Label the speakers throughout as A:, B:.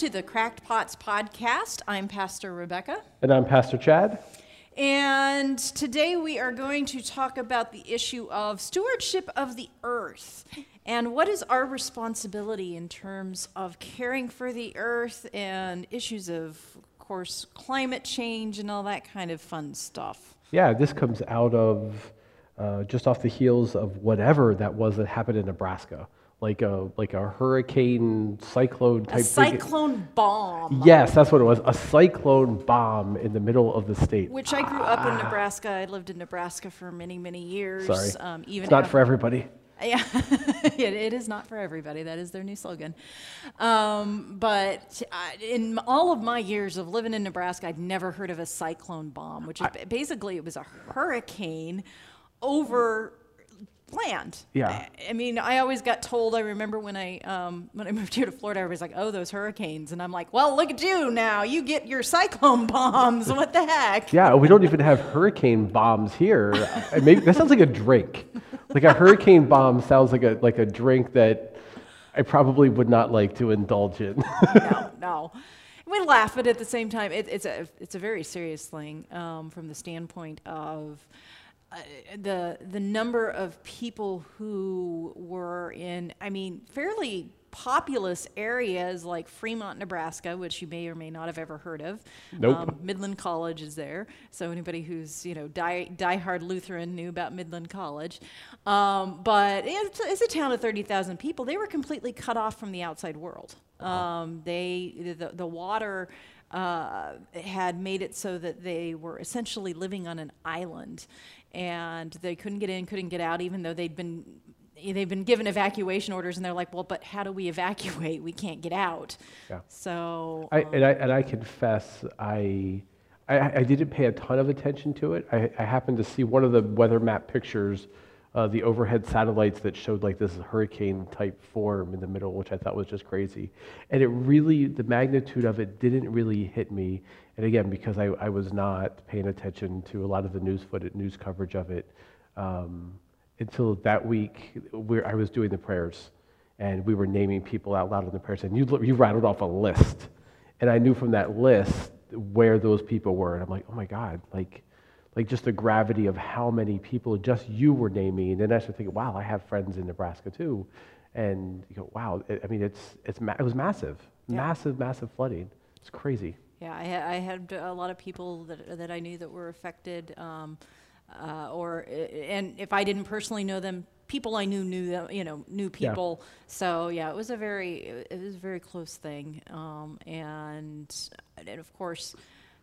A: To the Cracked Pots podcast. I'm Pastor Rebecca.
B: And I'm Pastor Chad.
A: And today we are going to talk about the issue of stewardship of the earth and what is our responsibility in terms of caring for the earth and issues of, of course, climate change and all that kind of fun stuff.
B: Yeah, this comes out of uh, just off the heels of whatever that was that happened in Nebraska like a like a hurricane cyclone type
A: a cyclone thing. bomb.
B: Yes, that's what it was. A cyclone bomb in the middle of the state.
A: Which I grew up in Nebraska. I lived in Nebraska for many many years.
B: Sorry, um, even it's not for everybody.
A: Yeah, it, it is not for everybody. That is their new slogan. Um, but I, in all of my years of living in Nebraska, I'd never heard of a cyclone bomb, which I, basically it was a hurricane over land.
B: Yeah.
A: I, mean, I always got told. I remember when I um, when I moved here to Florida, everybody's like, "Oh, those hurricanes," and I'm like, "Well, look at you now. You get your cyclone bombs. What the heck?"
B: Yeah, we don't even have hurricane bombs here. Maybe that sounds like a drink. Like a hurricane bomb sounds like a like a drink that I probably would not like to indulge in.
A: no, no. We laugh, but at the same time, it, it's a it's a very serious thing um, from the standpoint of uh, the the number of people who were in, I mean, fairly populous areas like Fremont, Nebraska, which you may or may not have ever heard of.
B: Nope. Um,
A: Midland College is there, so anybody who's you know die diehard Lutheran knew about Midland College. Um, but it's, it's, a town of thirty thousand people. They were completely cut off from the outside world. Um, they the, the water. Uh, had made it so that they were essentially living on an island and they couldn't get in, couldn't get out, even though they'd been they've been given evacuation orders, and they're like, "Well, but how do we evacuate? We can't get out."
B: Yeah.
A: So.
B: I, and I and I um, confess, I, I, I didn't pay a ton of attention to it. I, I happened to see one of the weather map pictures. Uh, the overhead satellites that showed like this hurricane type form in the middle, which I thought was just crazy. And it really, the magnitude of it didn't really hit me. And again, because I, I was not paying attention to a lot of the news footage, news coverage of it, um, until that week where I was doing the prayers, and we were naming people out loud in the prayers, and you, you rattled off a list, and I knew from that list where those people were, and I'm like, oh my God, like, like just the gravity of how many people just you were naming, and then I started thinking, wow, I have friends in Nebraska too, and you go, wow, I mean, it's, it's ma- it was massive, yeah. massive, massive flooding. It's crazy.
A: Yeah, I, I, had a lot of people that, that I knew that were affected, um, uh, or and if I didn't personally know them, people I knew knew them, you know, knew people. Yeah. So yeah, it was a very it was a very close thing, um, and and of course.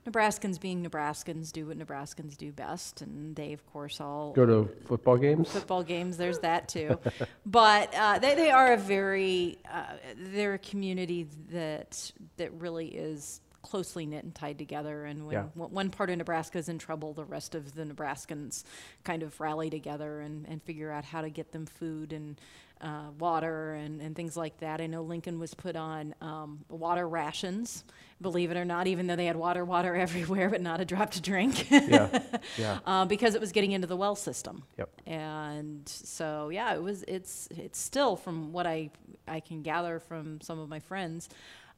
A: Nebraskans being Nebraskans do what Nebraskans do best, and they, of course, all
B: go to football games.
A: Football games, there's that too. but uh, they, they are a very uh, they're a community that that really is closely knit and tied together. And when
B: yeah.
A: one part of Nebraska is in trouble, the rest of the Nebraskans kind of rally together and, and figure out how to get them food and uh, water and, and things like that. I know Lincoln was put on um, water rations, believe it or not, even though they had water, water everywhere, but not a drop to drink.
B: yeah, yeah.
A: Uh, because it was getting into the well system.
B: Yep.
A: And so, yeah, it was. It's it's still from what I I can gather from some of my friends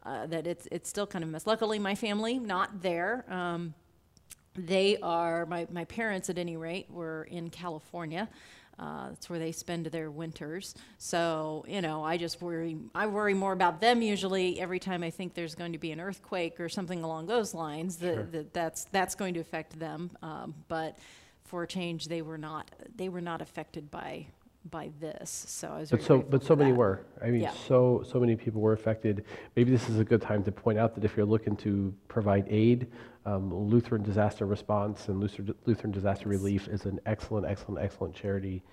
A: uh, that it's it's still kind of mess. Luckily, my family not there. Um, they are my my parents at any rate were in California. Uh, that's where they spend their winters. So you know, I just worry. I worry more about them usually every time I think there's going to be an earthquake or something along those lines. That,
B: sure.
A: that that's that's going to affect them. Um, but for a change, they were not they were not affected by by this. So I was
B: But so, but so many
A: that.
B: were. I mean,
A: Yeah.
B: so, so many people were affected. Maybe this is a good time to point out that if you're looking to provide aid, um, Lutheran Disaster Response and Lutheran, Lutheran Disaster. Relief is an excellent, excellent, excellent charity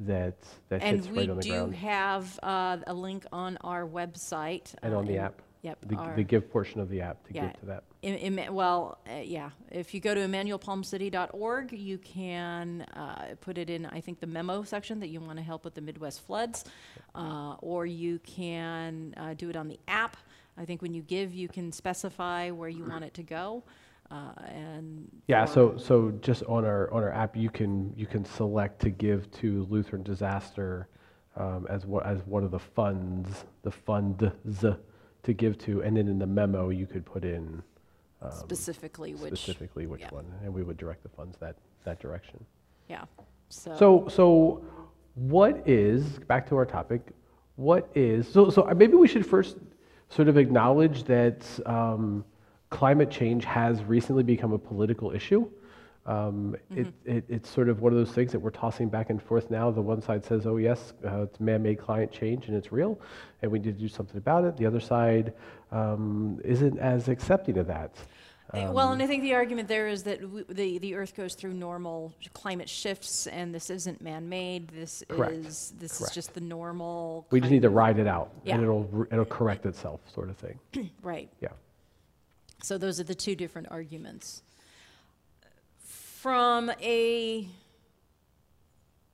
B: that, that
A: And
B: hits right on the ground.
A: And we do have uh, a link on our website.
B: And
A: uh,
B: on the
A: in-
B: app.
A: Yep.
B: The,
A: our-
B: the give portion of the app to
A: Yeah.
B: give to that.
A: Im- Im- well, uh, yeah. If you go to emmanuelpalmcity.org, you can uh, put it in, I think, the memo section that you want to help with the Midwest floods, uh, or you can uh, do it on the app. I think when you give, you can specify where you want it to go, uh, and
B: Yeah, so, so just on our, on our app, you can, you can select to give to Lutheran Disaster um, as one, as one of the funds, the funds to give to, and then in the memo, you could put in um,
A: Specifically, which,
B: specifically which
A: yeah.
B: one, and we would direct the funds that, that direction.
A: yeah, so.
B: So, so what is, back to our topic, what is, so, so maybe we should first sort of acknowledge that um, climate change has recently become a political issue. Um, it, it, it's sort of one of those things that we're tossing back and forth now. The one side says, oh, yes, uh, it's man made climate change and it's real, and we need to do something about it. The other side um, isn't as accepting of that.
A: Uh,
B: Um,
A: Well, and I think the argument there is that w- the, the Earth goes through normal climate shifts, and this isn't man-made. This
B: Correct.
A: is this
B: Correct.
A: is just the normal.
B: We just need to ride it out,
A: Yeah.
B: and it'll, it'll correct itself, sort of thing.
A: Right.
B: Yeah.
A: So those are the two different arguments. From a,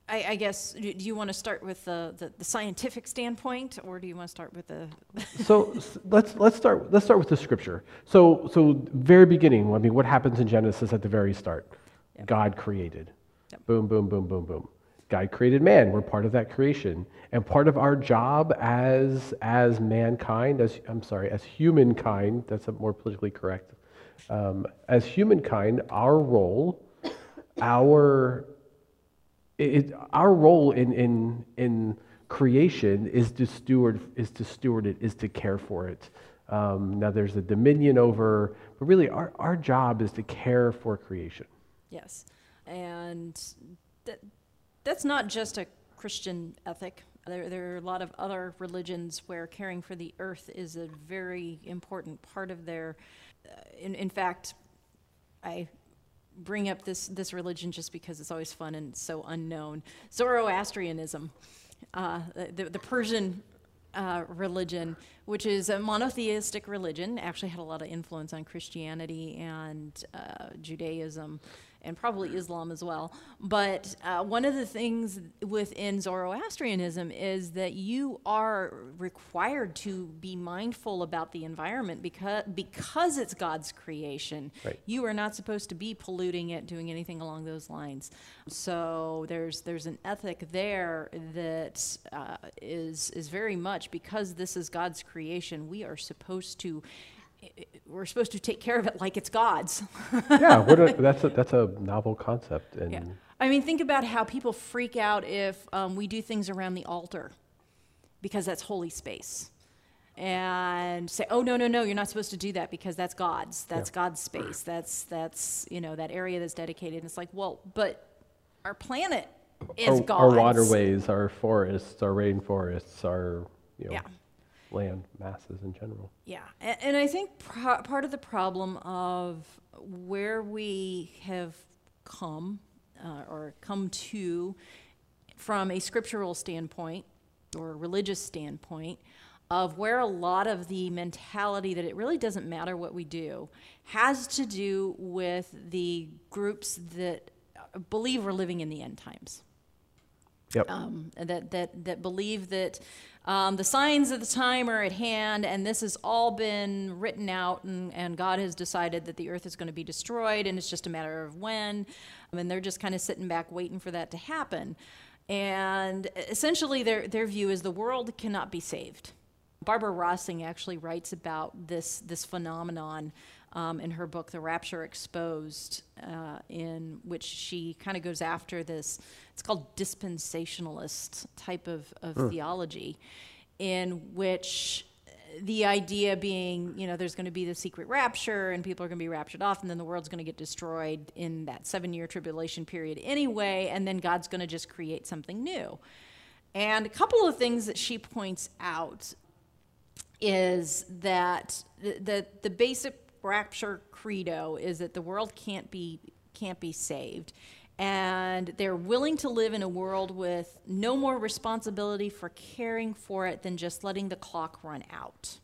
A: I, I guess, do you want to start with the, the, the scientific standpoint, or do you want to start with the?
B: so let's let's start let's start with the scripture. So so very beginning. I mean, what happens in Genesis at the very start?
A: Yep.
B: God created.
A: Yep.
B: Boom, boom, boom, boom, boom. God created man. We're part of that creation, and part of our job as as mankind, as I'm sorry, as humankind. That's a more politically correct. Um, as humankind, our role, our it, our role in, in, in creation is to steward is to steward it is to care for it um, now there's a dominion over but really our, our job is to care for creation
A: Yes, and that, that's not just a Christian ethic. There, there are a lot of other religions where caring for the earth is a very important part of their. Uh, in, in fact, I bring up this, this religion just because it's always fun and so unknown. Zoroastrianism, uh, the, the Persian uh, religion, which is a monotheistic religion, actually had a lot of influence on Christianity and uh, Judaism and probably Islam as well. But uh, one of the things within Zoroastrianism is that you are required to be mindful about the environment because, because it's God's creation.
B: Right.
A: You are not supposed to be polluting it, doing anything along those lines. So there's there's an ethic there that uh, is is very much because this is God's creation. We are supposed to we're supposed to take care of it like it's God's.
B: yeah what a, that's a that's a novel concept and
A: Yeah. I mean, think about how people freak out if um, we do things around the altar because that's holy space. And say, oh no, no, no, you're not supposed to do that because that's God's. That's God's space. That's that's you know that area that's dedicated. And it's like, well, but our planet is
B: our,
A: God's.
B: our waterways our forests our rainforests our you know
A: Yeah.
B: Land masses in general.
A: Yeah, and, and I think pro- part of the problem of where we have come uh, or come to from a scriptural standpoint or a religious standpoint of where a lot of the mentality that it really doesn't matter what we do has to do with the groups that believe we're living in the end times.
B: Yep.
A: Um, that, that, that believe that um, the signs of the time are at hand and this has all been written out and, and God has decided that the earth is going to be destroyed and it's just a matter of when. And they're just kind of sitting back waiting for that to happen. And essentially, their, their view is the world cannot be saved. Barbara Rossing actually writes about this, this phenomenon um, in her book, The Rapture Exposed, uh, in which she kind of goes after this, it's called dispensationalist type of, of hmm. theology, in which uh, the idea being, you know, there's going to be the secret rapture and people are going to be raptured off, and then the world's going to get destroyed in that seven year tribulation period anyway, and then God's going to just create something new. And a couple of things that she points out is that the, the, the basic rapture credo is that the world can't be can't be saved and they're willing to live in a world with no more responsibility for caring for it than just letting the clock run out.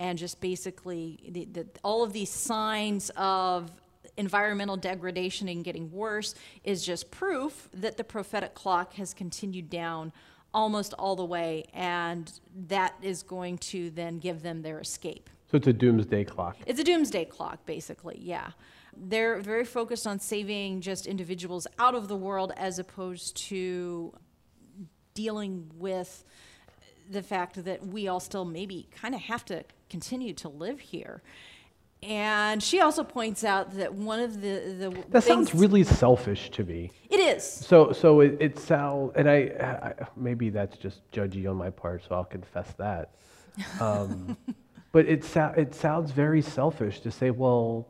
A: And just basically the, the, all of these signs of environmental degradation and getting worse is just proof that the prophetic clock has continued down almost all the way and that is going to then give them their escape.
B: So it's a doomsday clock.
A: It's a doomsday clock, basically, yeah. They're very focused on saving just individuals out of the world as opposed to dealing with the fact that we all still maybe kind of have to continue to live here. And she also points out that one of the the
B: That sounds really selfish to me.
A: it is
B: So, so it, it sounds, and I, I, maybe that's just judgy on my part, so I'll confess that. Um, but it, it sounds very selfish to say, well,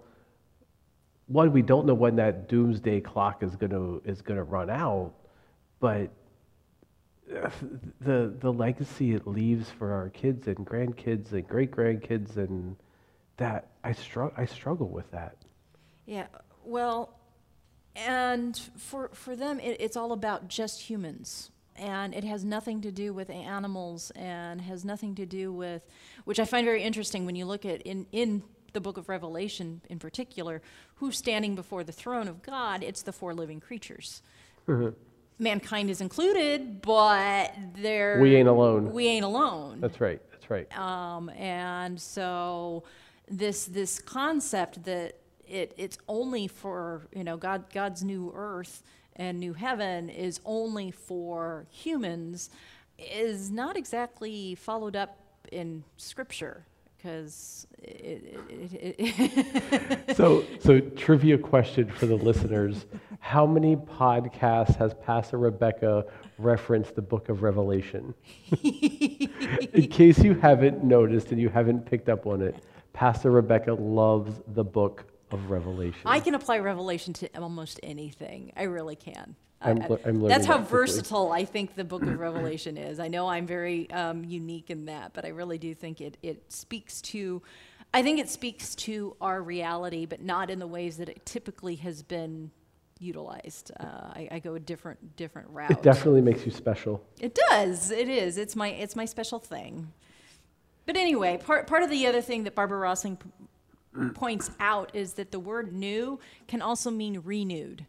B: one, we don't know when that doomsday clock is gonna is gonna run out, but uh, the the legacy it leaves for our kids and grandkids and great grandkids and that I struggle I struggle with that.
A: Yeah, well, and for for them, it, it's all about just humans, and it has nothing to do with animals, and has nothing to do with, which I find very interesting when you look at in in the book of Revelation in particular, who's standing before the throne of God? It's the four living creatures. Mankind is included, but they're
B: We ain't alone.
A: We ain't alone.
B: That's right. That's right.
A: Um, and so this this concept that it it's only for you know God God's new earth and new heaven is only for humans is not exactly followed up in scripture because it, it, it,
B: So, so trivia question for the listeners: How many podcasts has Pastor Rebecca referenced the Book of Revelation? In case you haven't noticed and you haven't picked up on it, Pastor Rebecca loves the Book of Revelation.
A: I can apply Revelation to almost anything. I really can.
B: I'm
A: I-
B: I'm learning
A: that's how
B: that
A: versatile I think the Book of Revelation is. I know I'm very um, unique in that, but I really do think it it speaks to. I think it speaks to our reality, but not in the ways that it typically has been utilized. Uh, I, I go a different different route.
B: it definitely makes you special.
A: It does. It is. It's my it's my special thing. But anyway, part part of the other thing that Barbara Rossing p- points out is that the word new can also mean renewed.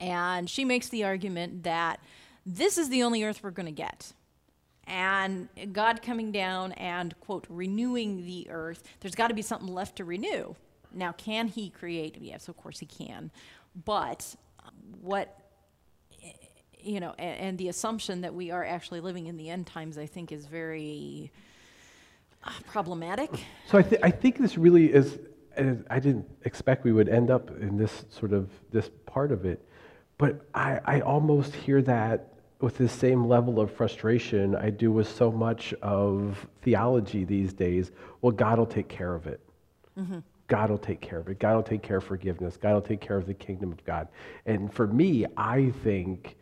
A: And she makes the argument that this is the only earth we're going to get. And God coming down and, quote, renewing the earth, there's got to be something left to renew. Now, can he create? Yes, of course he can. But what you know, and, and the assumption that we are actually living in the end times, I think, is very uh, problematic.
B: So I, th- I think this really is, I didn't expect we would end up in this sort of this part of it, but I, I almost hear that with the same level of frustration I do with so much of theology these days. Well, God will take care of it. Mm-hmm. God will take care of it. God will take care of forgiveness. God will take care of the kingdom of God. And for me, I think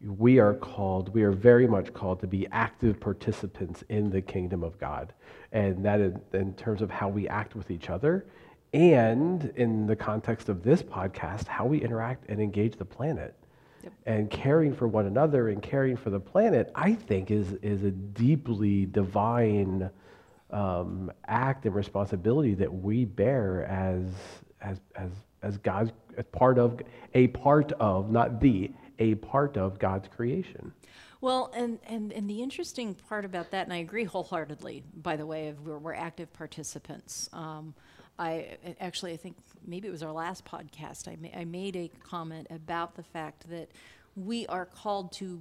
B: we are called, we are very much called to be active participants in the kingdom of God. And that in, in terms of how we act with each other, and in the context of this podcast, how we interact and engage the planet.
A: Yep.
B: And caring for one another and caring for the planet, I think, is, is a deeply divine um, act and responsibility that we bear as, as, as, as God's as part of, a part of, not the, a part of God's creation.
A: Well, and, and, and the interesting part about that, and I agree wholeheartedly, by the way, of we're, we're active participants. Um, I actually, I think maybe it was our last podcast, I, ma- I made a comment about the fact that we are called to,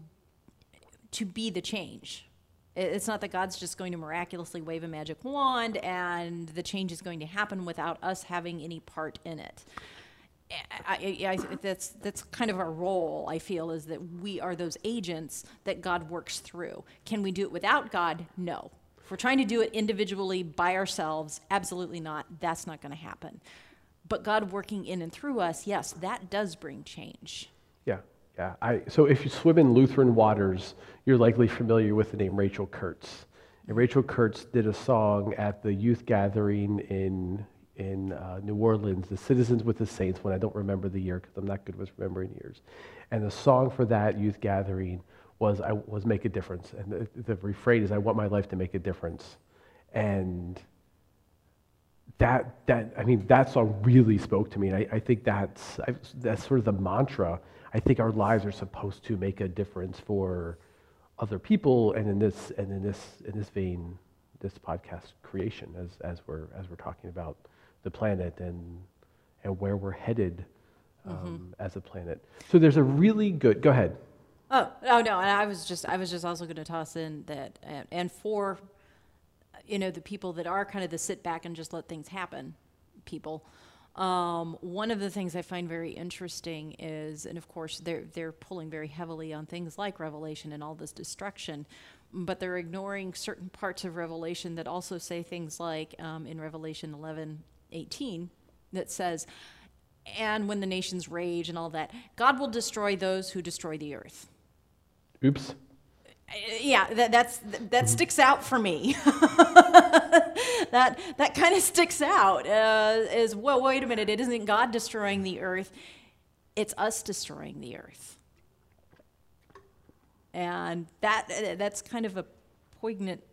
A: to be the change. It's not that God's just going to miraculously wave a magic wand and the change is going to happen without us having any part in it. I, I, I, that's that's kind of our role. I feel is that we are those agents that God works through. Can we do it without God? No. If we're trying to do it individually by ourselves, absolutely not. That's not going to happen. But God working in and through us, yes, that does bring change.
B: Yeah, yeah. I, so if you swim in Lutheran waters, you're likely familiar with the name Rachel Kurtz. And Rachel Kurtz did a song at the youth gathering in, in uh, New Orleans, the Citizens with the Saints, when I don't remember the year because I'm not good with remembering years. And the song for that youth gathering was, I, was Make a Difference. And the, the refrain is, I want my life to make a difference. And that that I mean that song really spoke to me, and I, I think that's I, that's sort of the mantra. I think our lives are supposed to make a difference for other people, and in this and in this in this vein, this podcast creation as as we're as we're talking about the planet and and where we're headed um, as a planet. So there's a really good. Go ahead.
A: Oh, oh no, and I was just I was just also going to toss in that and, and for you know, the people that are kind of the sit back and just let things happen people. Um, one of the things I find very interesting is, and of course, they're, they're pulling very heavily on things like Revelation and all this destruction, but they're ignoring certain parts of Revelation that also say things like um, in Revelation 11 18, that says, and when the nations rage and all that, God will destroy those who destroy the earth.
B: Oops.
A: Yeah, that, that's, that sticks out for me. that that kind of sticks out uh, is well wait a minute it isn't god destroying the earth it's us destroying the earth and that that's kind of a poignant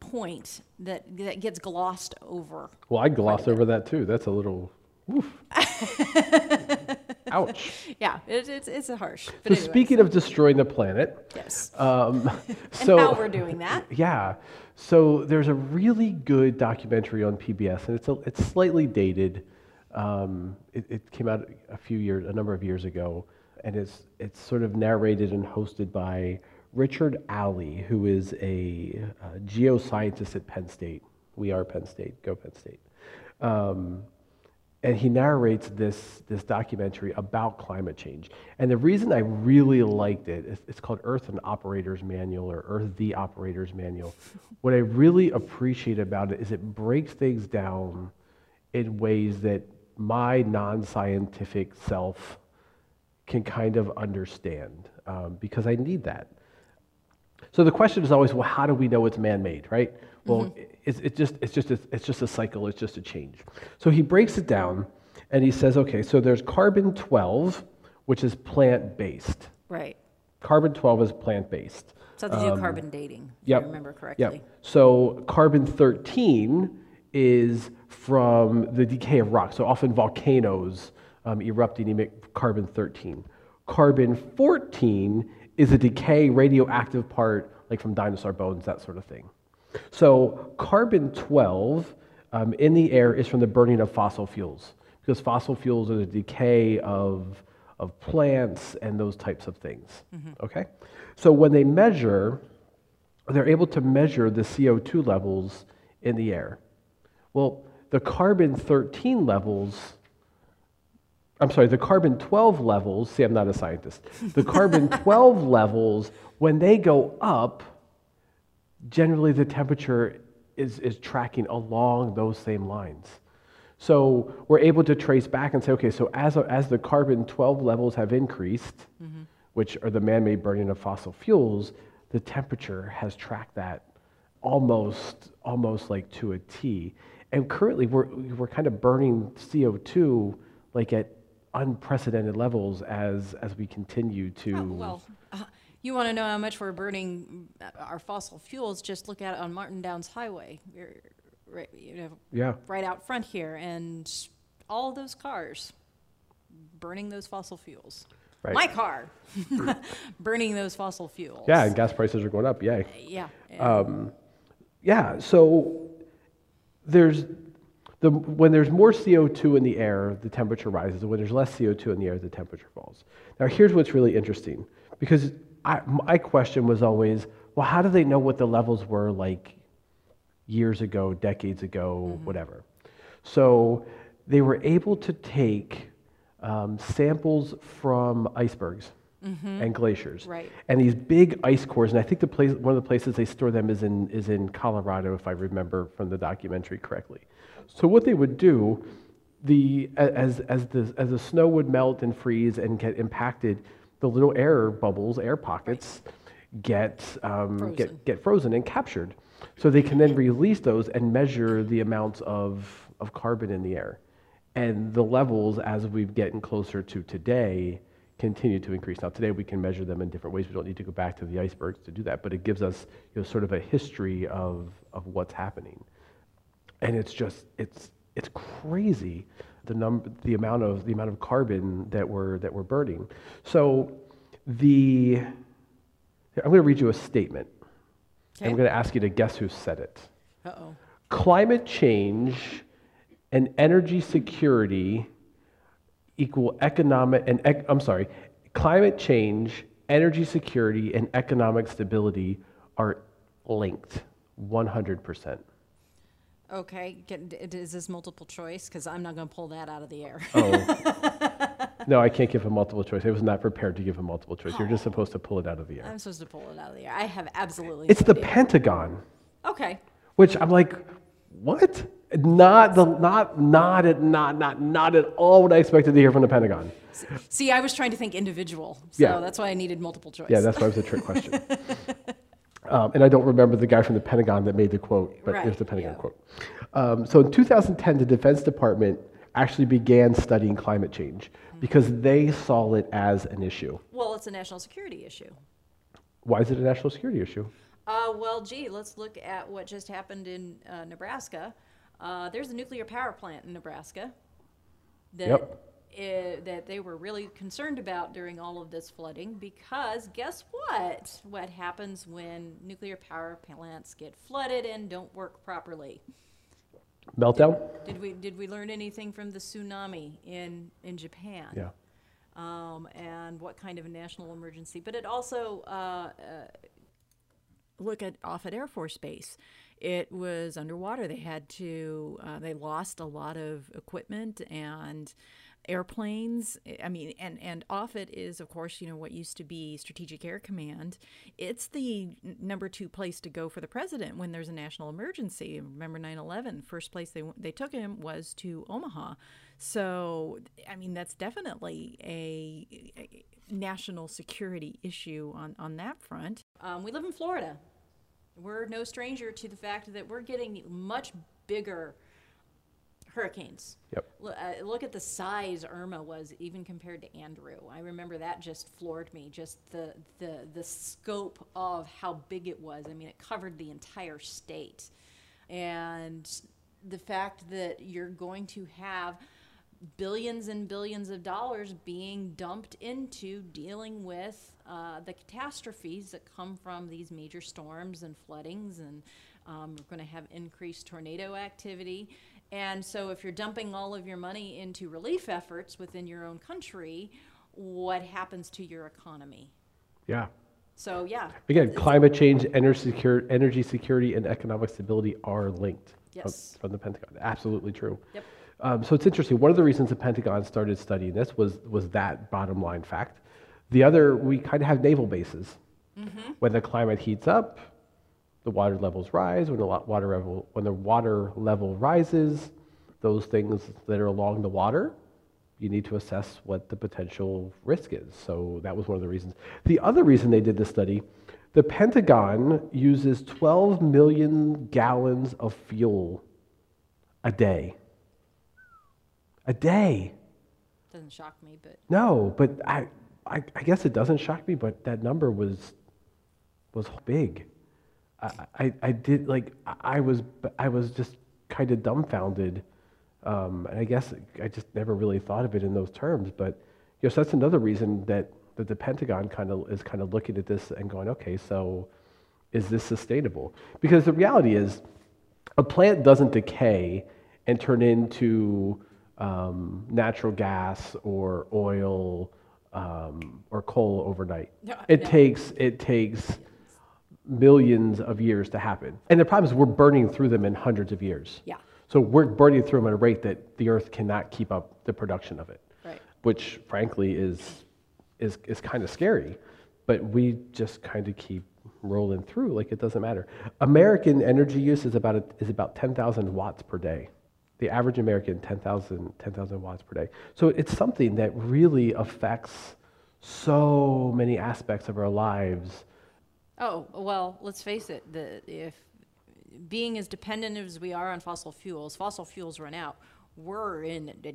A: point that that gets glossed over
B: Well, I gloss over that too. That's a little, woof. Ouch.
A: yeah it, it's it's a harsh
B: So
A: but
B: speaking of destroying the planet,
A: yes
B: um,
A: and
B: so
A: how we're doing that
B: yeah, so there's a really good documentary on PBS, and it's a, it's slightly dated. Um, it, it came out a few years, a number of years ago, and it's it's sort of narrated and hosted by Richard Alley, who is a, uh geoscientist at Penn State. We are Penn State. Go Penn State. Um, and he narrates this, this documentary about climate change. And the reason I really liked it, is it's called Earth and Operator's Manual or Earth the Operator's Manual. what I really appreciate about it is it breaks things down in ways that my non scientific self can kind of understand um, because I need that. So the question is always, well, how do we know it's man-made, right? Well, it's, it's just it's just a, it's just a cycle. It's just a change. So he breaks it down, and he says, okay, so there's carbon 12, which is plant-based.
A: right
B: Carbon 12 is plant-based.
A: so they do carbon dating if
B: Yep.
A: i remember correctly
B: Yep. So carbon 13 is from the decay of rocks, So often volcanoes um, erupting emit carbon 13. Carbon 14 is a decay radioactive part, like from dinosaur bones, that sort of thing. So carbon 12 um, in the air is from the burning of fossil fuels, because fossil fuels are the decay of, of plants and those types of things. Okay? So when they measure, they're able to measure the CO2 levels in the air. Well, the carbon 13 levels, I'm sorry, the carbon 12 levels, see, I'm not a scientist. The carbon 12 levels, when they go up, generally the temperature is, is tracking along those same lines. So we're able to trace back and say, okay, so as, as the carbon 12 levels have increased, which are the man made burning of fossil fuels, the temperature has tracked that almost, almost like to a T. And currently we're, we're kind of burning CO2 like at unprecedented levels as, as we continue to.
A: Oh, well, uh, you want to know how much we're burning uh, our fossil fuels? Just look at it on Martin Downs Highway, right, you know,
B: yeah.
A: right out front here, and all those cars burning those fossil fuels.
B: Right.
A: My car burning those fossil fuels.
B: Yeah, and gas prices are going up. Yay.
A: Yeah.
B: Um, yeah, so there's the, when there's more CO2 in the air, the temperature rises. When there's less CO2 in the air, the temperature falls. Now, here's what's really interesting because I, my question was always, well, how do they know what the levels were like years ago, decades ago, whatever? So they were able to take um, samples from icebergs and glaciers.
A: Right.
B: And these big ice cores, and I think the place, one of the places they store them is in, is in Colorado, if I remember from the documentary correctly. So what they would do, the, as, as, the, as the snow would melt and freeze and get impacted, the little air bubbles, air pockets, get, um,
A: Frozen.
B: get, get frozen and captured. So they can then release those and measure the amounts of, of carbon in the air. And the levels, as we've getting closer to today, continue to increase. Now, today we can measure them in different ways. We don't need to go back to the icebergs to do that, but it gives us you know, sort of a history of, of what's happening. And it's just, it's, it's crazy the, number, the, amount of, the amount of carbon that we're, that we're burning. So the, I'm going to read you a statement. And I'm going to ask you to guess who said it.
A: Uh oh.
B: Climate change and energy security equal economic and ec- I'm sorry, climate change, energy security, and economic stability are linked. 100%.
A: Okay, get, d- is this multiple choice? Because I'm not going to pull that out of the air.
B: Oh. no, I can't give a multiple choice. I was not prepared to give a multiple choice. You're just oh. supposed to pull it out of the air.
A: I'm supposed to pull it out of the air. I have absolutely.
B: It's
A: no
B: the
A: idea.
B: Pentagon,
A: Okay.
B: which I'm like, what? Not the not not at not not not at all what I expected to hear from the Pentagon.
A: See, I was trying to think individual, so
B: Yeah.
A: that's why I needed multiple choice.
B: Yeah, that's why it was a trick question. Um, and I don't remember the guy from the Pentagon that made the quote, but it was the Pentagon
A: yeah.
B: quote. Um, so in 2010, the Defense Department actually began studying climate change because they saw it as an issue.
A: Well, it's a national security issue.
B: Why is it a national security issue?
A: Uh, well, gee, let's look at what just happened in uh, Nebraska. Uh, there's a nuclear power plant in Nebraska that
B: Yep.
A: Eh, that they were really concerned about during all of this flooding because guess what? What happens when nuclear power plants get flooded and don't work properly?
B: Meltdown?
A: Did we did we learn anything from the tsunami in in Japan?
B: Yeah.
A: um, and what kind of a national emergency. But it also uh, uh, look at Offutt Air Force Base. It was underwater. They had to. Uh, they lost a lot of equipment and airplanes. I mean, and and Offutt is, of course, you know what used to be Strategic Air Command. It's the number two place to go for the president when there's a national emergency. Remember 9/11? First place they they took him was to Omaha. So, I mean, that's definitely a, a national security issue on on that front. Um, we live in Florida. We're no stranger to the fact that we're getting much bigger hurricanes.
B: Yep.
A: Look, uh, look at the size Irma was, even compared to Andrew. I remember that just floored me. Just the the the scope of how big it was. I mean, it covered the entire state, and the fact that you're going to have billions and billions of dollars being dumped into dealing with uh, the catastrophes that come from these major storms and floodings, and um, we're going to have increased tornado activity. And so, if you're dumping all of your money into relief efforts within your own country, what happens to your economy?
B: Yeah.
A: So, yeah.
B: Again, climate change, energy, energy security, and economic stability are linked. from-
A: Yes.
B: From the Pentagon. Absolutely true.
A: Yep.
B: Um, so it's interesting. One of the reasons the Pentagon started studying this was, was that bottom line fact. The other, we kind of have naval bases. When the climate heats up, the water levels rise. When the water level, when the water level rises, those things that are along the water, you need to assess what the potential risk is. So that was one of the reasons. The other reason they did this study, the Pentagon uses 12 million gallons of fuel a day. A day.
A: Doesn't shock me, but
B: No, but I, I, I guess it doesn't shock me, but that number was, was big. I, I, did like I was I was just kind of dumbfounded, um, and I guess I just never really thought of it in those terms. But you know, so that's another reason that, that the Pentagon kind of is kind of looking at this and going, okay, so is this sustainable? Because the reality is, a plant doesn't decay and turn into um, natural gas or oil um, or coal overnight.
A: No,
B: It
A: no.
B: takes it takes millions of years to happen. And the problem is we're burning through them in hundreds of years.
A: yeah,
B: So we're burning through them at a rate that the earth cannot keep up the production of it.
A: right.
B: Which frankly is is is kind of scary. But we just kind of keep rolling through like it doesn't matter. American energy use is about a, is about 10,000 watts per day. The average American 10,000 10,000 watts per day. So it's something that really affects so many aspects of our lives.
A: Oh, well, let's face it, the, if being as dependent as we are on fossil fuels, fossil fuels run out, we're in a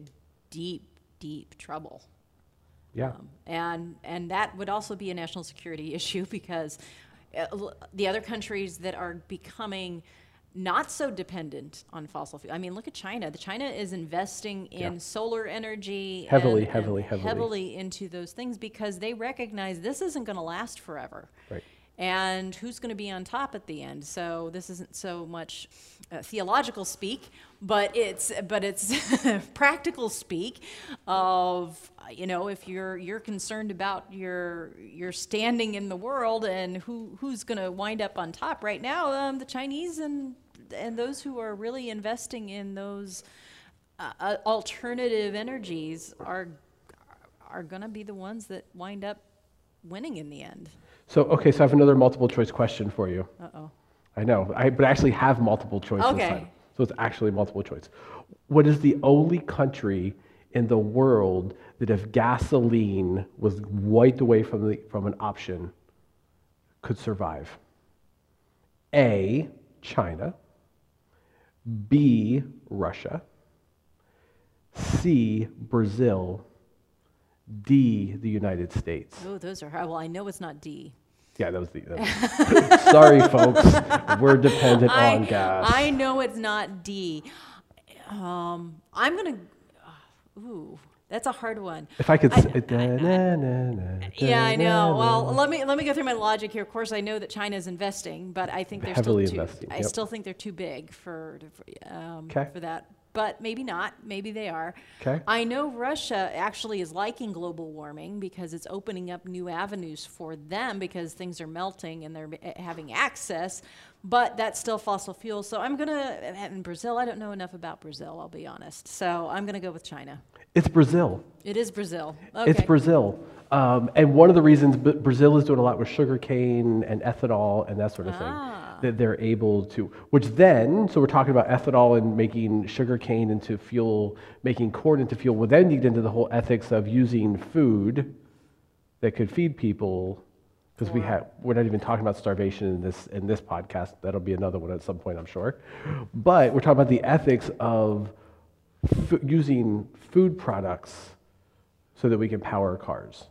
A: deep, deep trouble.
B: Yeah.
A: Um, and, and that would also be a national security issue because uh, the other countries that are becoming not so dependent on fossil fuel. I mean, look at China. The China is investing in
B: Yeah.
A: solar energy
B: Heavily,
A: and- and
B: heavily, heavily.
A: heavily into those things because they recognize this isn't going to last forever.
B: Right.
A: And who's going to be on top at the end. So this isn't so much uh, theological speak, but it's but it's practical speak of you know if you're you're concerned about your your standing in the world and who who's going to wind up on top right now um, the Chinese and and those who are really investing in those uh, uh alternative energies are are going to be the ones that wind up winning in the end.
B: So, okay, so I have another multiple choice question for you.
A: Uh oh.
B: I know, I, but I actually have multiple choice this
A: Okay.
B: time. So it's actually multiple choice. What is the only country in the world that if gasoline was wiped away from, the, from an option could survive? A, China. B, Russia. C, Brazil. D, the United States.
A: Oh, those are hard. Well, I know it's not D.
B: Yeah, that was the. that was- sorry, folks. We're dependent
A: I,
B: on gas.
A: I know it's not D. Um, I'm gonna. Ooh, that's a hard one.
B: if I could.
A: I-
B: s- da- na- na- na-
A: Yeah, I know. Well, let me let me go through my logic here. Of course, I know that China is investing, but I think they're
B: Heavily
A: still too.
B: investing,
A: I
B: yep.
A: still think they're too big for for, um, for that. But maybe not. Maybe they are.
B: 'Kay.
A: I know Russia actually is liking global warming because it's opening up new avenues for them because things are melting and they're having access. But that's still fossil fuel. So I'm gonna. In Brazil, I don't know enough about Brazil. I'll be honest. So I'm gonna go with China.
B: It's Brazil.
A: It is Brazil. Okay.
B: It's Brazil. Um, and one of the reasons Brazil is doing a lot with sugarcane and ethanol and that sort of thing,
A: Ah.
B: That they're able to, which then, so we're talking about ethanol and making sugar cane into fuel, making corn into fuel, will then lead into the whole ethics of using food that could feed people. Because we have, we're not even talking about starvation in this in this podcast. That'll be another one at some point, I'm sure. But we're talking about the ethics of f- using food products so that we can power cars.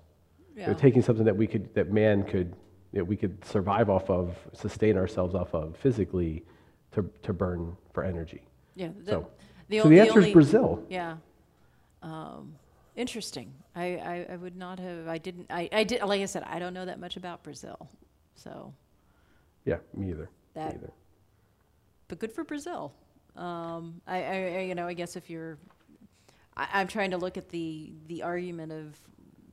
A: Yeah.
B: They're taking something that we could, that man could, that we could survive off of, sustain ourselves off of physically, to to burn for energy.
A: Yeah. The,
B: So,
A: the,
B: so the
A: the
B: answer
A: only-
B: is Brazil.
A: Yeah. Um, interesting. I, I, I would not have, I didn't, I, I did, like I said, I don't know that much about Brazil. So,
B: Yeah, me either.
A: That-
B: me either.
A: but good for Brazil. Um, I, I, you know, I guess if you're, I, I'm trying to look at the, the argument of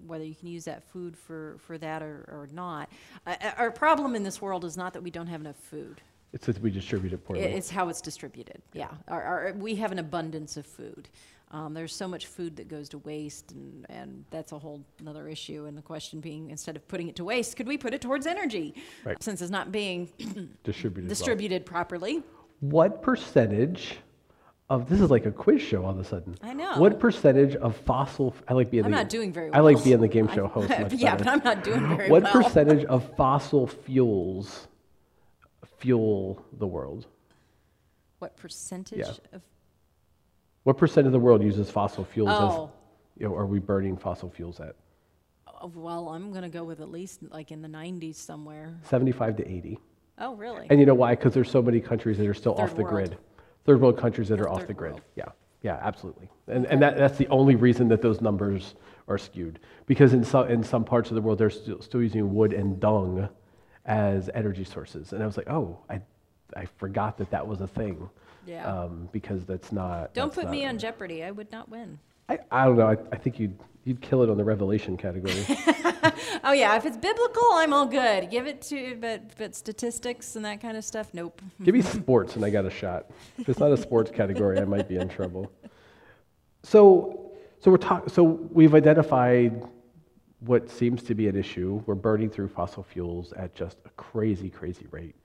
A: whether you can use that food for, for that or, or not. Uh, uh, our problem in this world is not that we don't have enough food.
B: It's that we distribute it poorly.
A: It's how it's distributed. Yeah, our, our, we have an abundance of food. Um, there's so much food that goes to waste, and, and that's a whole another issue. And the question being, instead of putting it to waste, could we put it towards energy?
B: Right.
A: Since it's not being
B: distributed. well.
A: distributed properly.
B: What percentage of this is like a quiz show all of a sudden?
A: I know.
B: What percentage of fossil? I like being.
A: I'm
B: the,
A: not doing very well.
B: I like being the game show host. Much
A: yeah,
B: better.
A: but I'm not doing very
B: what
A: well.
B: What percentage of fossil fuels fuel the world?
A: What percentage
B: Yeah.
A: of?
B: What percent of the world uses fossil fuels? As,
A: Oh,
B: you know, are we burning fossil fuels at?
A: well, I'm going to go with at least like in the 90s somewhere.
B: 75 to 80.
A: Oh, really?
B: And you know why? Because there's so many countries that are still off the
A: world.
B: grid. Third world countries that are off the grid.
A: world.
B: Yeah, yeah, absolutely. And, and that, that's the only reason that those numbers are skewed. Because in some, in some parts of the world, they're still, still using wood and dung as energy sources. And I was like, oh, I, I forgot that that was a thing.
A: Yeah.
B: Um, because that's not.
A: Don't
B: that's
A: put
B: not-
A: me on jeopardy. I would not win.
B: I, I don't know. I, I think you'd, you'd kill it on the revelation category.
A: Oh yeah, if it's biblical, I'm all good. Give it to, but but statistics and that kind of stuff, nope.
B: Give me sports and I got a shot. If it's not a sports category, I might be in trouble. So, so we're talk, So we've identified what seems to be an issue. We're burning through fossil fuels at just a crazy, crazy rate.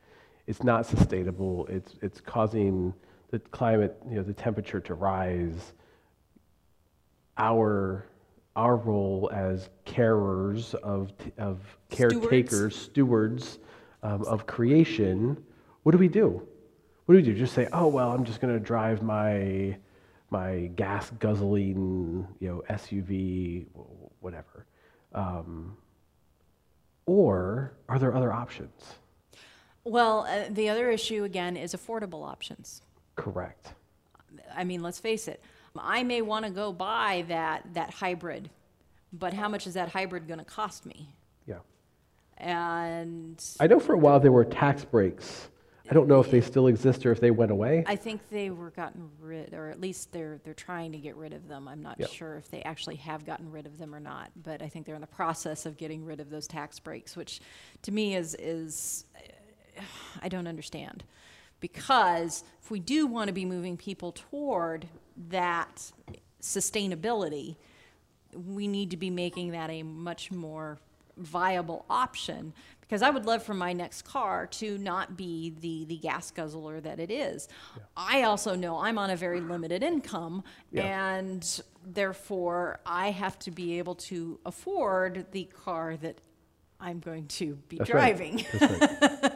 B: It's not sustainable. It's it's causing the climate, you know, the temperature to rise. Our our role as carers of of caretakers, stewards um, of creation. What do we do? What do we do? Just say, oh well, I'm just going to drive my my gas guzzling, you know, SUV, whatever. Um, or are there other options?
A: Well, uh, the other issue again is affordable options.
B: Correct.
A: I mean, let's face it. I may want to go buy that that hybrid, but how much is that hybrid going to cost me?
B: Yeah.
A: And
B: I know for a while there were tax breaks. I don't know if they still exist or if they went away.
A: I think they were gotten rid, or at least they're, they're trying to get rid of them. I'm not
B: Yep.
A: sure if they actually have gotten rid of them or not, but I think they're in the process of getting rid of those tax breaks, which to me is, is, I don't understand. Because if we do want to be moving people toward that sustainability, we need to be making that a much more viable option because I would love for my next car to not be the the gas guzzler that it is. I also know I'm on a very limited income
B: Yeah.
A: and therefore I have to be able to afford the car that I'm going to be
B: That's right.
A: driving.
B: That's right.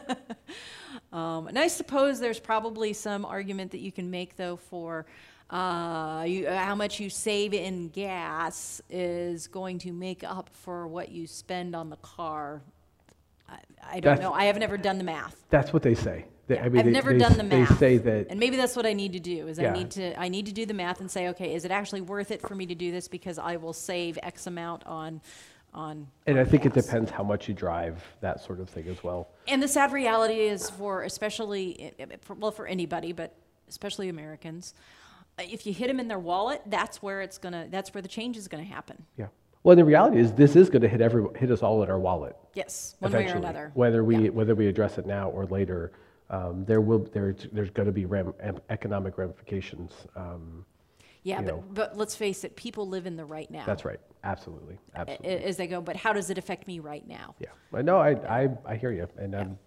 A: Um, and I suppose there's probably some argument that you can make, though, for uh, you, uh, how much you save in gas is going to make up for what you spend on the car. I, I don't
B: That's-
A: know. I have never done the math.
B: That's what they say. They- I mean,
A: I've
B: they-
A: never
B: they
A: done the
B: They
A: math.
B: say that
A: and maybe that's what I need to do. Is I need to I need to do the math and say, okay, is it actually worth it for me to do this because I will save X amount on on.
B: And I think it
A: gas.
B: depends how much you drive, that sort of thing as well.
A: And the sad reality is for especially, i- i- for, well, for anybody, but especially Americans, uh, if you hit them in their wallet, that's where it's gonna, that's where the change is gonna happen.
B: Yeah. Well, the reality is this is going to hit every hit us all in our wallet
A: Yes, one way or another.
B: Whether we
A: Yeah.
B: whether we address it now or later, um, there will there there's going to be ram, economic ramifications. Um,
A: Yeah,
B: you
A: but,
B: know.
A: but let's face it, people live in the right now.
B: that's right. Absolutely. Absolutely.
A: As they go, but how does it affect me right now?
B: yeah. I know. I, I I hear you, and um,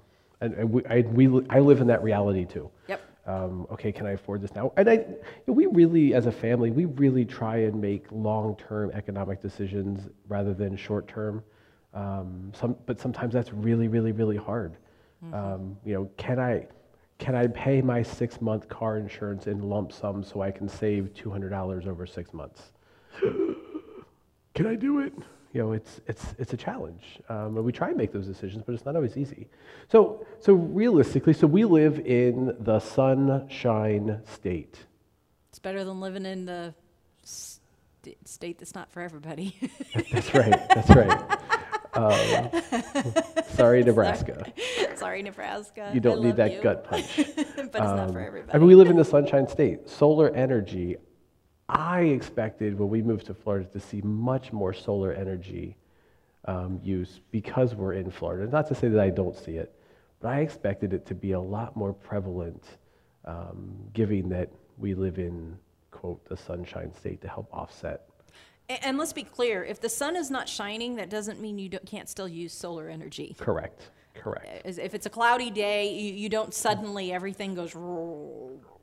B: and, and we, I we I live in that reality too.
A: Yep.
B: um, okay, can I afford this now? And I, you know, we really, as a family, we really try and make long-term economic decisions rather than short-term. Um, some, but sometimes that's really, really, really hard. Um, you know, can I, can I pay my six-month car insurance in lump sum so I can save two hundred dollars over six months? can I do it? You know, it's, it's, it's a challenge. Um, and we try and make those decisions, but it's not always easy. So, so realistically, so we live in the sunshine state.
A: It's better than living in the st- state that's not for everybody.
B: That's right. That's right. Um, sorry, Nebraska.
A: Sorry, Nebraska.
B: You don't need
A: love
B: that
A: you.
B: gut punch.
A: but it's not for
B: Um,
A: everybody.
B: I mean, we live in the sunshine state. Solar energy, I expected when we moved to Florida to see much more solar energy um, use because we're in Florida. Not to say that I don't see it, but I expected it to be a lot more prevalent, um, given that we live in, quote, the sunshine state to help offset.
A: A- And let's be clear, if the sun is not shining, that doesn't mean you don't, can't still use solar energy.
B: Correct. Correct.
A: If it's a cloudy day, you, you don't suddenly, everything goes.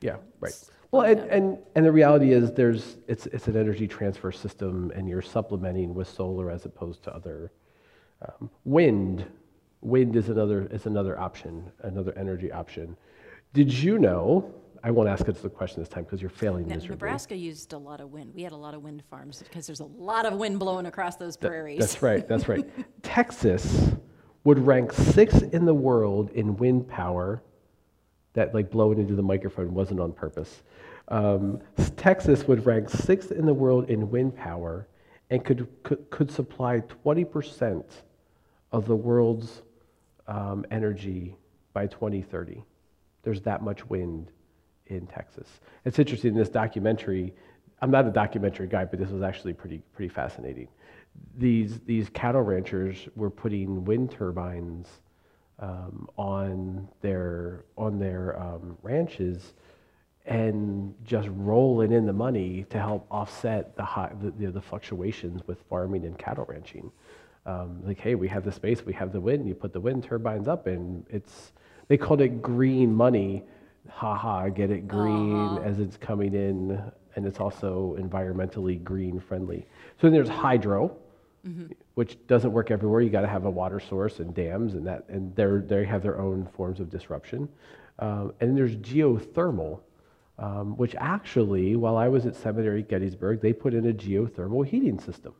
B: Yeah, right. Well, and, and, and the reality is there's, it's, it's an energy transfer system and you're supplementing with solar as opposed to other, um, wind. Wind is another, is another option, another energy option. Did you know, I won't ask us the question this time because you're failing
A: Ne-
B: miserably.
A: Nebraska used a lot of wind. We had a lot of wind farms because there's a lot of wind blowing across those prairies.
B: That's right, that's right. Texas would rank sixth in the world in wind power. That like blowing into the microphone wasn't on purpose. Um, Texas would rank sixth in the world in wind power and could, could, could supply 20% of the world's um, energy by 2030. There's that much wind in Texas. It's interesting in this documentary. I'm not a documentary guy, but this was actually pretty pretty fascinating. These these cattle ranchers were putting wind turbines um, on their on their um, ranches and just rolling in the money to help offset the high, the, the fluctuations with farming and cattle ranching. Um, like, hey, we have the space, we have the wind. You put the wind turbines up, and it's they called it green money. Ha ha, get it green as it's coming in, and it's also environmentally green friendly. So then there's hydro, which doesn't work everywhere. You got to have a water source and dams, and that, and they they have their own forms of disruption. Um, and then there's geothermal, um, which actually, while I was at Seminary Gettysburg, they put in a geothermal heating system.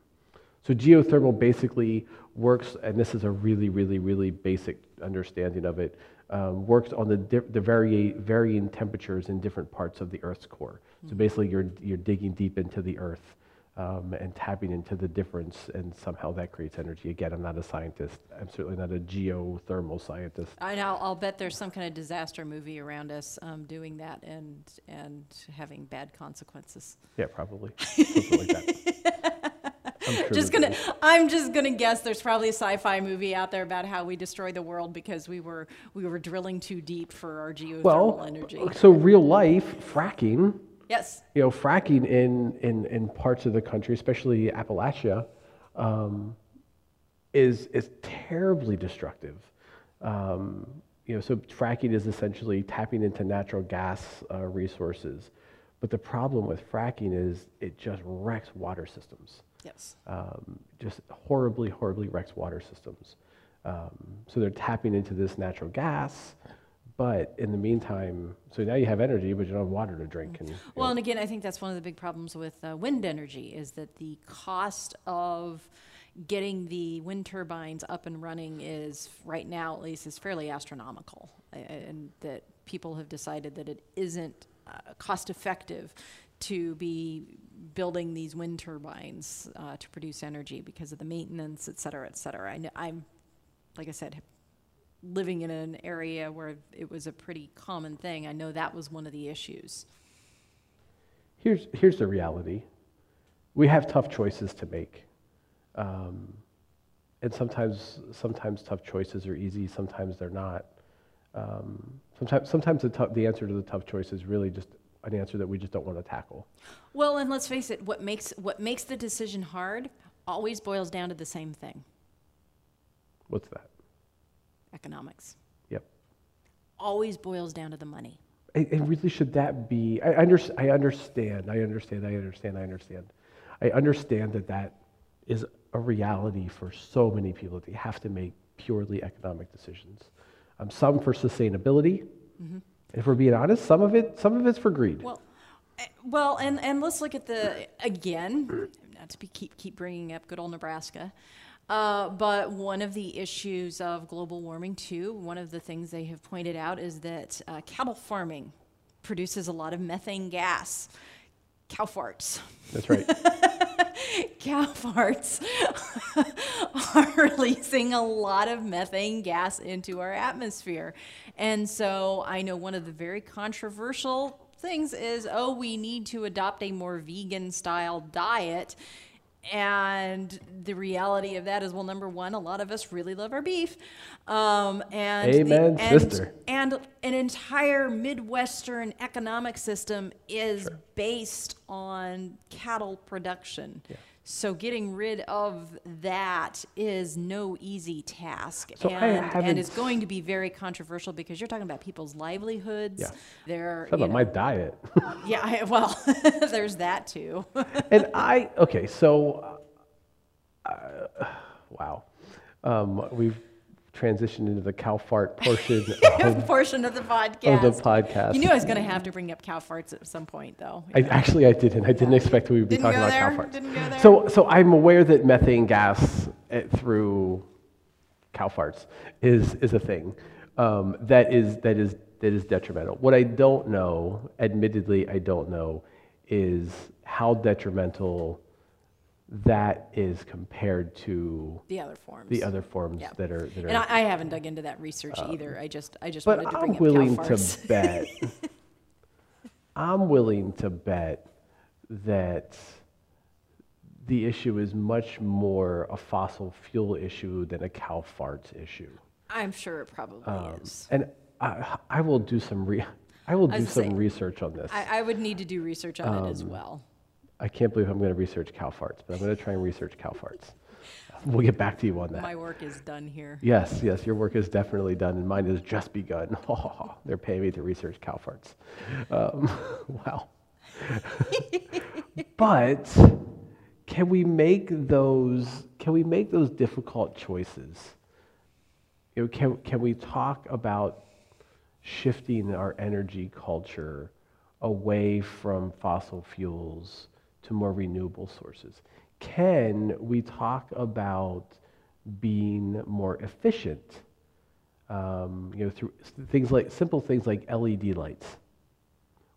B: So geothermal basically works, and this is a really, really, really basic understanding of it, um, works on the, di- the vari- varying temperatures in different parts of the Earth's core. So basically, you're, you're digging deep into the Earth um, and tapping into the difference, and somehow that creates energy. Again, I'm not a scientist. I'm certainly not a geothermal scientist.
A: I know, I'll bet there's some kind of disaster movie around us um, doing that and, and having bad consequences.
B: Yeah, probably. Something like that. I'm
A: Just gonna. I'm just gonna guess there's probably a sci-fi movie out there about how we destroy the world because we were, we were drilling too deep for our geothermal
B: Well,
A: energy.
B: so real life fracking.
A: Yes,
B: you know, fracking in, in, in parts of the country, especially Appalachia, um, is, is terribly destructive. Um, you know, so fracking is essentially tapping into natural gas uh, resources. But the problem with fracking is it just wrecks water systems.
A: Yes.
B: Um, just horribly, horribly wrecks water systems. Um, so they're tapping into this natural gas, but in the meantime, so now you have energy, but you don't have water to drink. And,
A: Well,
B: know,
A: and again, I think that's one of the big problems with uh, wind energy is that the cost of getting the wind turbines up and running is right now, at least, is fairly astronomical, and that people have decided that it isn't uh, cost effective to be building these wind turbines uh, to produce energy because of the maintenance, et cetera, et cetera. I I'm, like I said, living in an area where it was a pretty common thing. I know that was one of the issues.
B: Here's, here's the reality we have tough choices to make. Um, and sometimes, sometimes tough choices are easy, sometimes they're not. Um, sometimes, sometimes the, tou- the answer to the tough choice is really just an answer that we just don't want to tackle.
A: Well, and let's face it, what makes what makes the decision hard always boils down to the same thing:
B: What's that?
A: economics.
B: Yep.
A: Always boils down to the money.
B: And, and really, should that be? I, under, I understand. I understand. I understand. I understand. I understand that that is a reality for so many people that they have to make purely economic decisions. Um, some for sustainability. If we're being honest, some of it, some of it's for greed.
A: Well, eh, well, and and let's look at the again, not to be keep keep bringing up good old Nebraska. Uh, but one of the issues of global warming, too, one of the things they have pointed out is that uh, cattle farming produces a lot of methane gas, cow farts.
B: That's right.
A: cow farts are releasing a lot of methane gas into our atmosphere. And so I know one of the very controversial things is oh, we need to adopt a more vegan style diet. And the reality of that is, well, number one, a lot of us really love our beef, um, and the-
B: Amen,
A: and,
B: sister.
A: and an entire Midwestern economic system is based on cattle production. So getting rid of that is no easy task,
B: So
A: and, and it's going to be very controversial because you're talking about people's livelihoods.
B: Yeah.
A: Their,
B: How
A: you
B: about my diet?
A: yeah, I- well, there's that too.
B: and I okay, so uh, wow, um, we've transitioned into the cow fart portion of,
A: portion of the podcast.
B: of the podcast.
A: You knew I was going to have to bring up cow farts at some point, though.
B: I, actually, I didn't. I didn't expect we would be
A: Didn't
B: talking about
A: there?
B: cow farts.
A: Didn't go there?
B: So, so I'm aware that methane gas eh, through cow farts is is a thing um, that is that is that is detrimental. What I don't know, admittedly, I don't know, is how detrimental that is compared to
A: the other forms.
B: the other forms
A: Yeah.
B: that are that are.
A: And I, I haven't dug into that research either. I just, I just wanted to bring
B: I'm
A: up
B: willing
A: cow
B: to bet. I'm willing to bet that the issue is much more a fossil fuel issue than a cow farts issue.
A: I'm sure it probably
B: Um,
A: is.
B: and I, I will do some re- I will do
A: was
B: some
A: saying,
B: research on this. I,
A: I, I would need to do research on it
B: Um,
A: as well.
B: Can't believe I'm going to research cow farts, but I'm going to try and research cow farts. We'll get back to you on that.
A: My work is done here.
B: Yes, yes, your work is definitely done, and mine has just begun. Oh, they're paying me to research cow farts. Um, wow. but can we make those? Can we make those difficult choices? You know, can can we talk about shifting our energy culture away from fossil fuels to more renewable sources? Can we talk about being more efficient? Um, you know, through things like simple things like LED lights,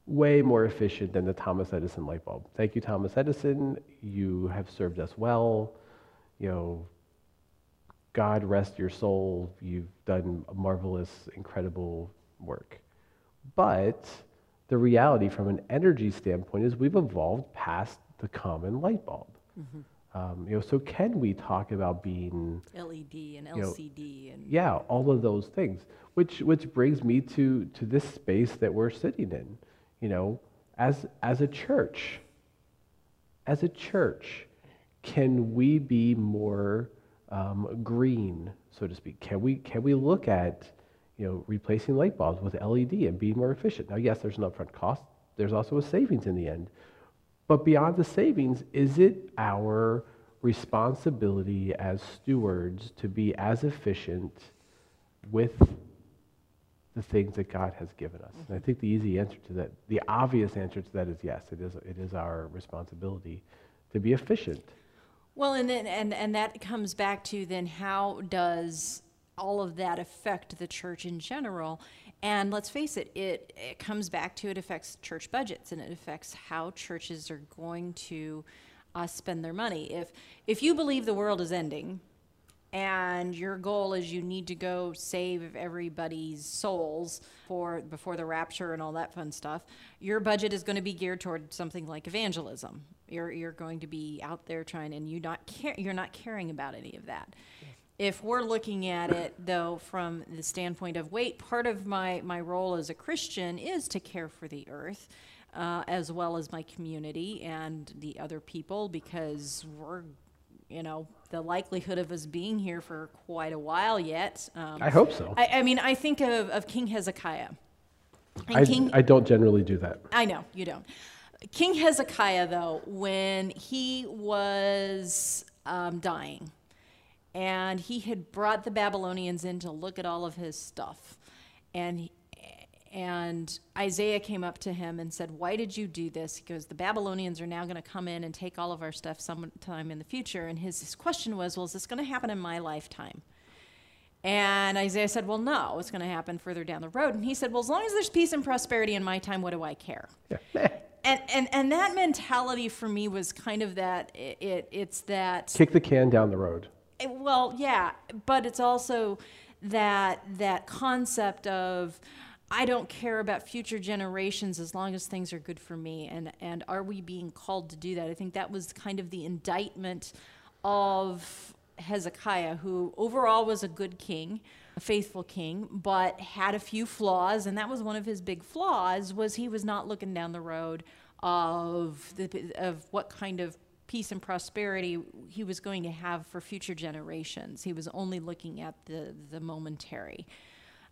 B: way more efficient than the Thomas Edison light bulb. Thank you, Thomas Edison. You have served us well. You know, God rest your soul. You've done marvelous, incredible work. But the reality from an energy standpoint is we've evolved past the common light bulb. Mm-hmm. Um, you know, so can we talk about being
A: LED and LCD
B: know,
A: and
B: yeah, all of those things, which which brings me to to this space that we're sitting in. You know, as as a church, as a church, can we be more um, green, so to speak? Can we can we look at you know replacing light bulbs with LED and being more efficient? Now, yes, there's an upfront cost. There's also a savings in the end. But beyond the savings, is it our responsibility as stewards to be as efficient with the things that God has given us? And I think the easy answer to that, the obvious answer to that is yes, it is, it is our responsibility to be efficient.
A: Well, and then and and that comes back to then how does all of that affect the church in general? And let's face it, it, it comes back to it affects church budgets and it affects how churches are going to uh, spend their money. If if you believe the world is ending, and your goal is you need to go save everybody's souls for before the rapture and all that fun stuff your budget is going to be geared toward something like evangelism you're, you're going to be out there trying and you not care, you're not caring about any of that if we're looking at it though from the standpoint of wait part of my, my role as a christian is to care for the earth uh, as well as my community and the other people because we're you know the likelihood of us being here for quite a while yet
B: um, i hope so.
A: I, I, mean i think of, of king hezekiah.
B: I, king, I don't generally do that.
A: I know you don't. King hezekiah though when he was um, dying and he had brought the Babylonians in to look at all of his stuff. And and Isaiah came up to him and said, Why did you do this? He goes, The Babylonians are now going to come in and take all of our stuff sometime in the future. And his, his question was, Well, is this going to happen in my lifetime? And Isaiah said, Well, no, it's going to happen further down the road. And he said, Well, as long as there's peace and prosperity in my time, what do I care? Yeah. and, and, and that mentality for me was kind of that it, it, it's that
B: kick the can down the road
A: well, yeah, but it's also that that concept of I don't care about future generations as long as things are good for me. And, and are we being called to do that? I think that was kind of the indictment of Hezekiah, who overall was a good king, a faithful king, but had a few flaws. And that was one of his big flaws was he was not looking down the road of, the, of what kind of peace and prosperity he was going to have for future generations. He was only looking at the, the momentary.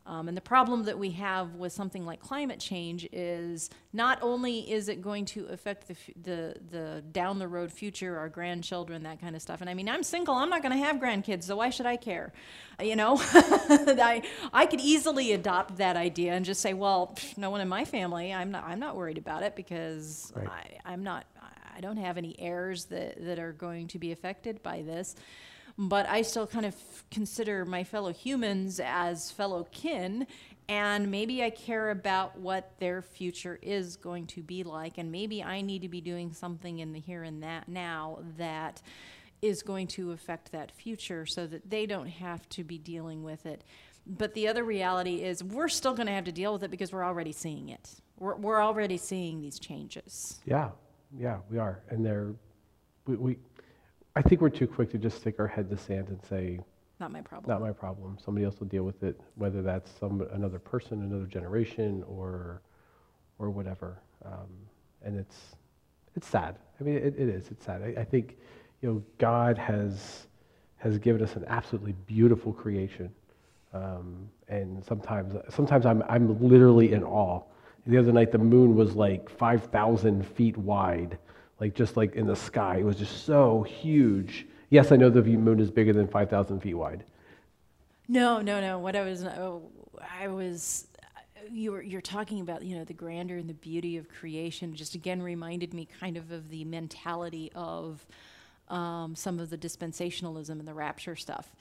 A: Um, and the problem that we have with something like climate change is not only is it going to affect the, the, the down the road future, our grandchildren, that kind of stuff. And I mean, I'm single, I'm not going to have grandkids, so why should I care? You know, I, I could easily adopt that idea and just say, well, no one in my family, I'm not, I'm not worried about it because right. I, I'm not, I don't have any heirs that, that are going to be affected by this. But I still kind of consider my fellow humans as fellow kin, and maybe I care about what their future is going to be like, and maybe I need to be doing something in the here and that now that is going to affect that future so that they don't have to be dealing with it. But the other reality is we're still going to have to deal with it because we're already seeing it. We're, we're already seeing these changes.
B: Yeah, yeah, we are, and they're we, we. I think we're too quick to just stick our head in the sand and say,
A: "Not my problem."
B: Not my problem. Somebody else will deal with it, whether that's some another person, another generation, or or whatever. Um, and it's it's sad. I mean, it, it is. It's sad. I, I think you know God has has given us an absolutely beautiful creation. Um, and sometimes, sometimes I'm, I'm literally in awe the other night, the moon was like 5,000 feet wide, like just like in the sky. It was just so huge. Yes, I know the moon is bigger than 5,000 feet wide.
A: No, no, no. What I was, I was, you were, you're talking about, you know, the grandeur and the beauty of creation. Just again reminded me kind of of the mentality of um, some of the dispensationalism and the rapture stuff.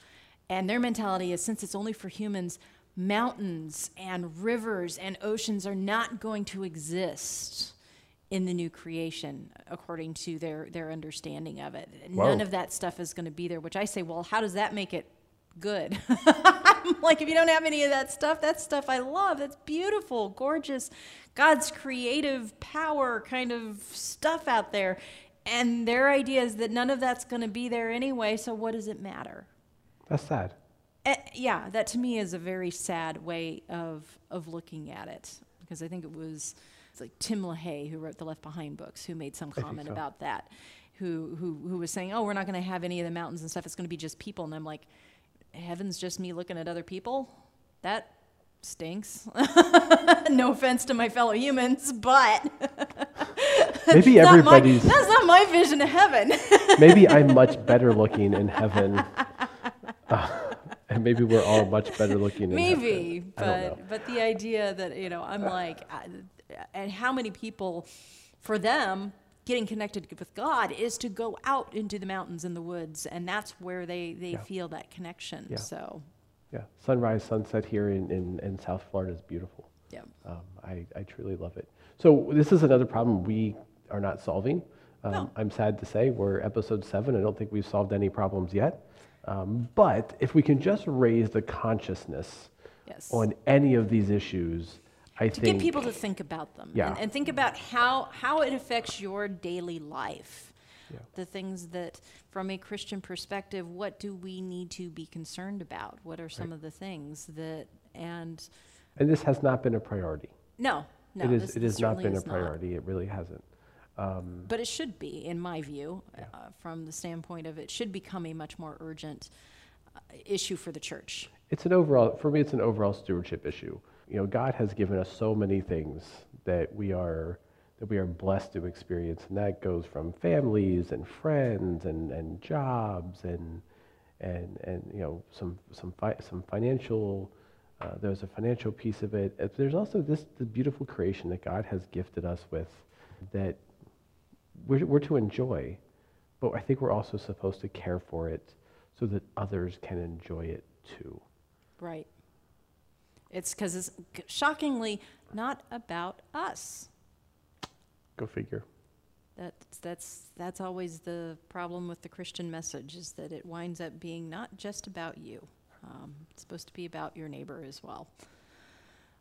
A: And their mentality is since it's only for humans, mountains and rivers and oceans are not going to exist in the new creation according to their their understanding of it. None of that stuff is going to be there, which I say, well, how does that make it good? like if you don't have any of that stuff, that stuff I love. That's beautiful, gorgeous, God's creative power kind of stuff out there. And their idea is that none of that's going to be there anyway, so what does it matter?
B: That's sad.
A: Eh, yeah, that to me is a very sad way of of looking at it because I think it was it's like Tim LaHaye who wrote the Left Behind books who made some comment
B: so.
A: about that, who who who was saying, "Oh, we're not going to have any of the mountains and stuff. It's going to be just people." And I'm like, "Heaven's just me looking at other people? That stinks." no offense to my fellow humans, but
B: Maybe
A: not my-
B: everybody's.
A: that's not my vision of heaven.
B: maybe I'm much better looking in heaven. Uh, and maybe we're all much better looking
A: Maybe,
B: heaven. I don't know.
A: but but the idea that you know, I'm like, and how many people, for them, getting connected with God is to go out into the mountains and the woods, and that's where they they
B: Yeah.
A: feel that connection.
B: Yeah.
A: So,
B: Yeah, sunrise, sunset here in, in, in South Florida is beautiful.
A: yeah,
B: Um, I, I truly love it. So this is another problem we are not solving. Um,
A: No.
B: I'm sad to say we're episode seven. I don't think we've solved any problems yet. Um, but if we can just raise the consciousness
A: yes.
B: on any of these issues, I think.
A: to
B: think
A: get people to think about them
B: Yeah.
A: and, and think about how how it affects your daily life.
B: Yeah.
A: The things that, from a Christian perspective, what do we need to be concerned about? What are some of the things that and
B: and this has not been a priority.
A: no, no,
B: it is. it has not been a
A: is not.
B: priority. It really hasn't. Um,
A: But it should be, in my view,
B: Yeah.
A: uh, from the standpoint of it should become a much more urgent uh, issue for the church.
B: It's an overall, for me, it's an overall stewardship issue. You know, God has given us so many things that we are that we are blessed to experience, and that goes from families and friends and, and jobs and and and you know some some fi- some financial. Uh, there's a financial piece of it. Uh, There's also this the beautiful creation that God has gifted us with, that we're, we're to enjoy, but I think we're also supposed to care for it so that others can enjoy it too.
A: Right. It's because it's shockingly not about us.
B: Go figure.
A: That's, that's, that's always the problem with the Christian message is that it winds up being not just about you. Um, it's supposed to be about your neighbor as well.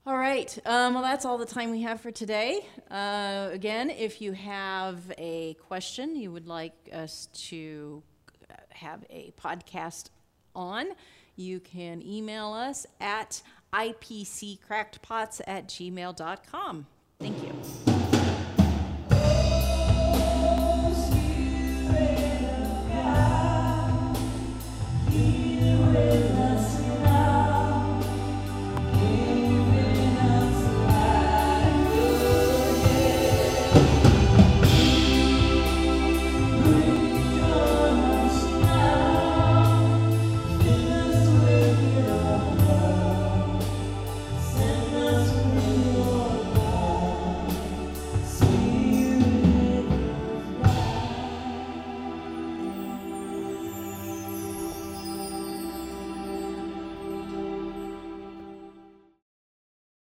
A: All right. Um, well, that's all the time we have for today. Uh, again, if you have a question you would like us to uh, have a podcast on, you can email us at ipccrackedpots at gmail.com. Thank you.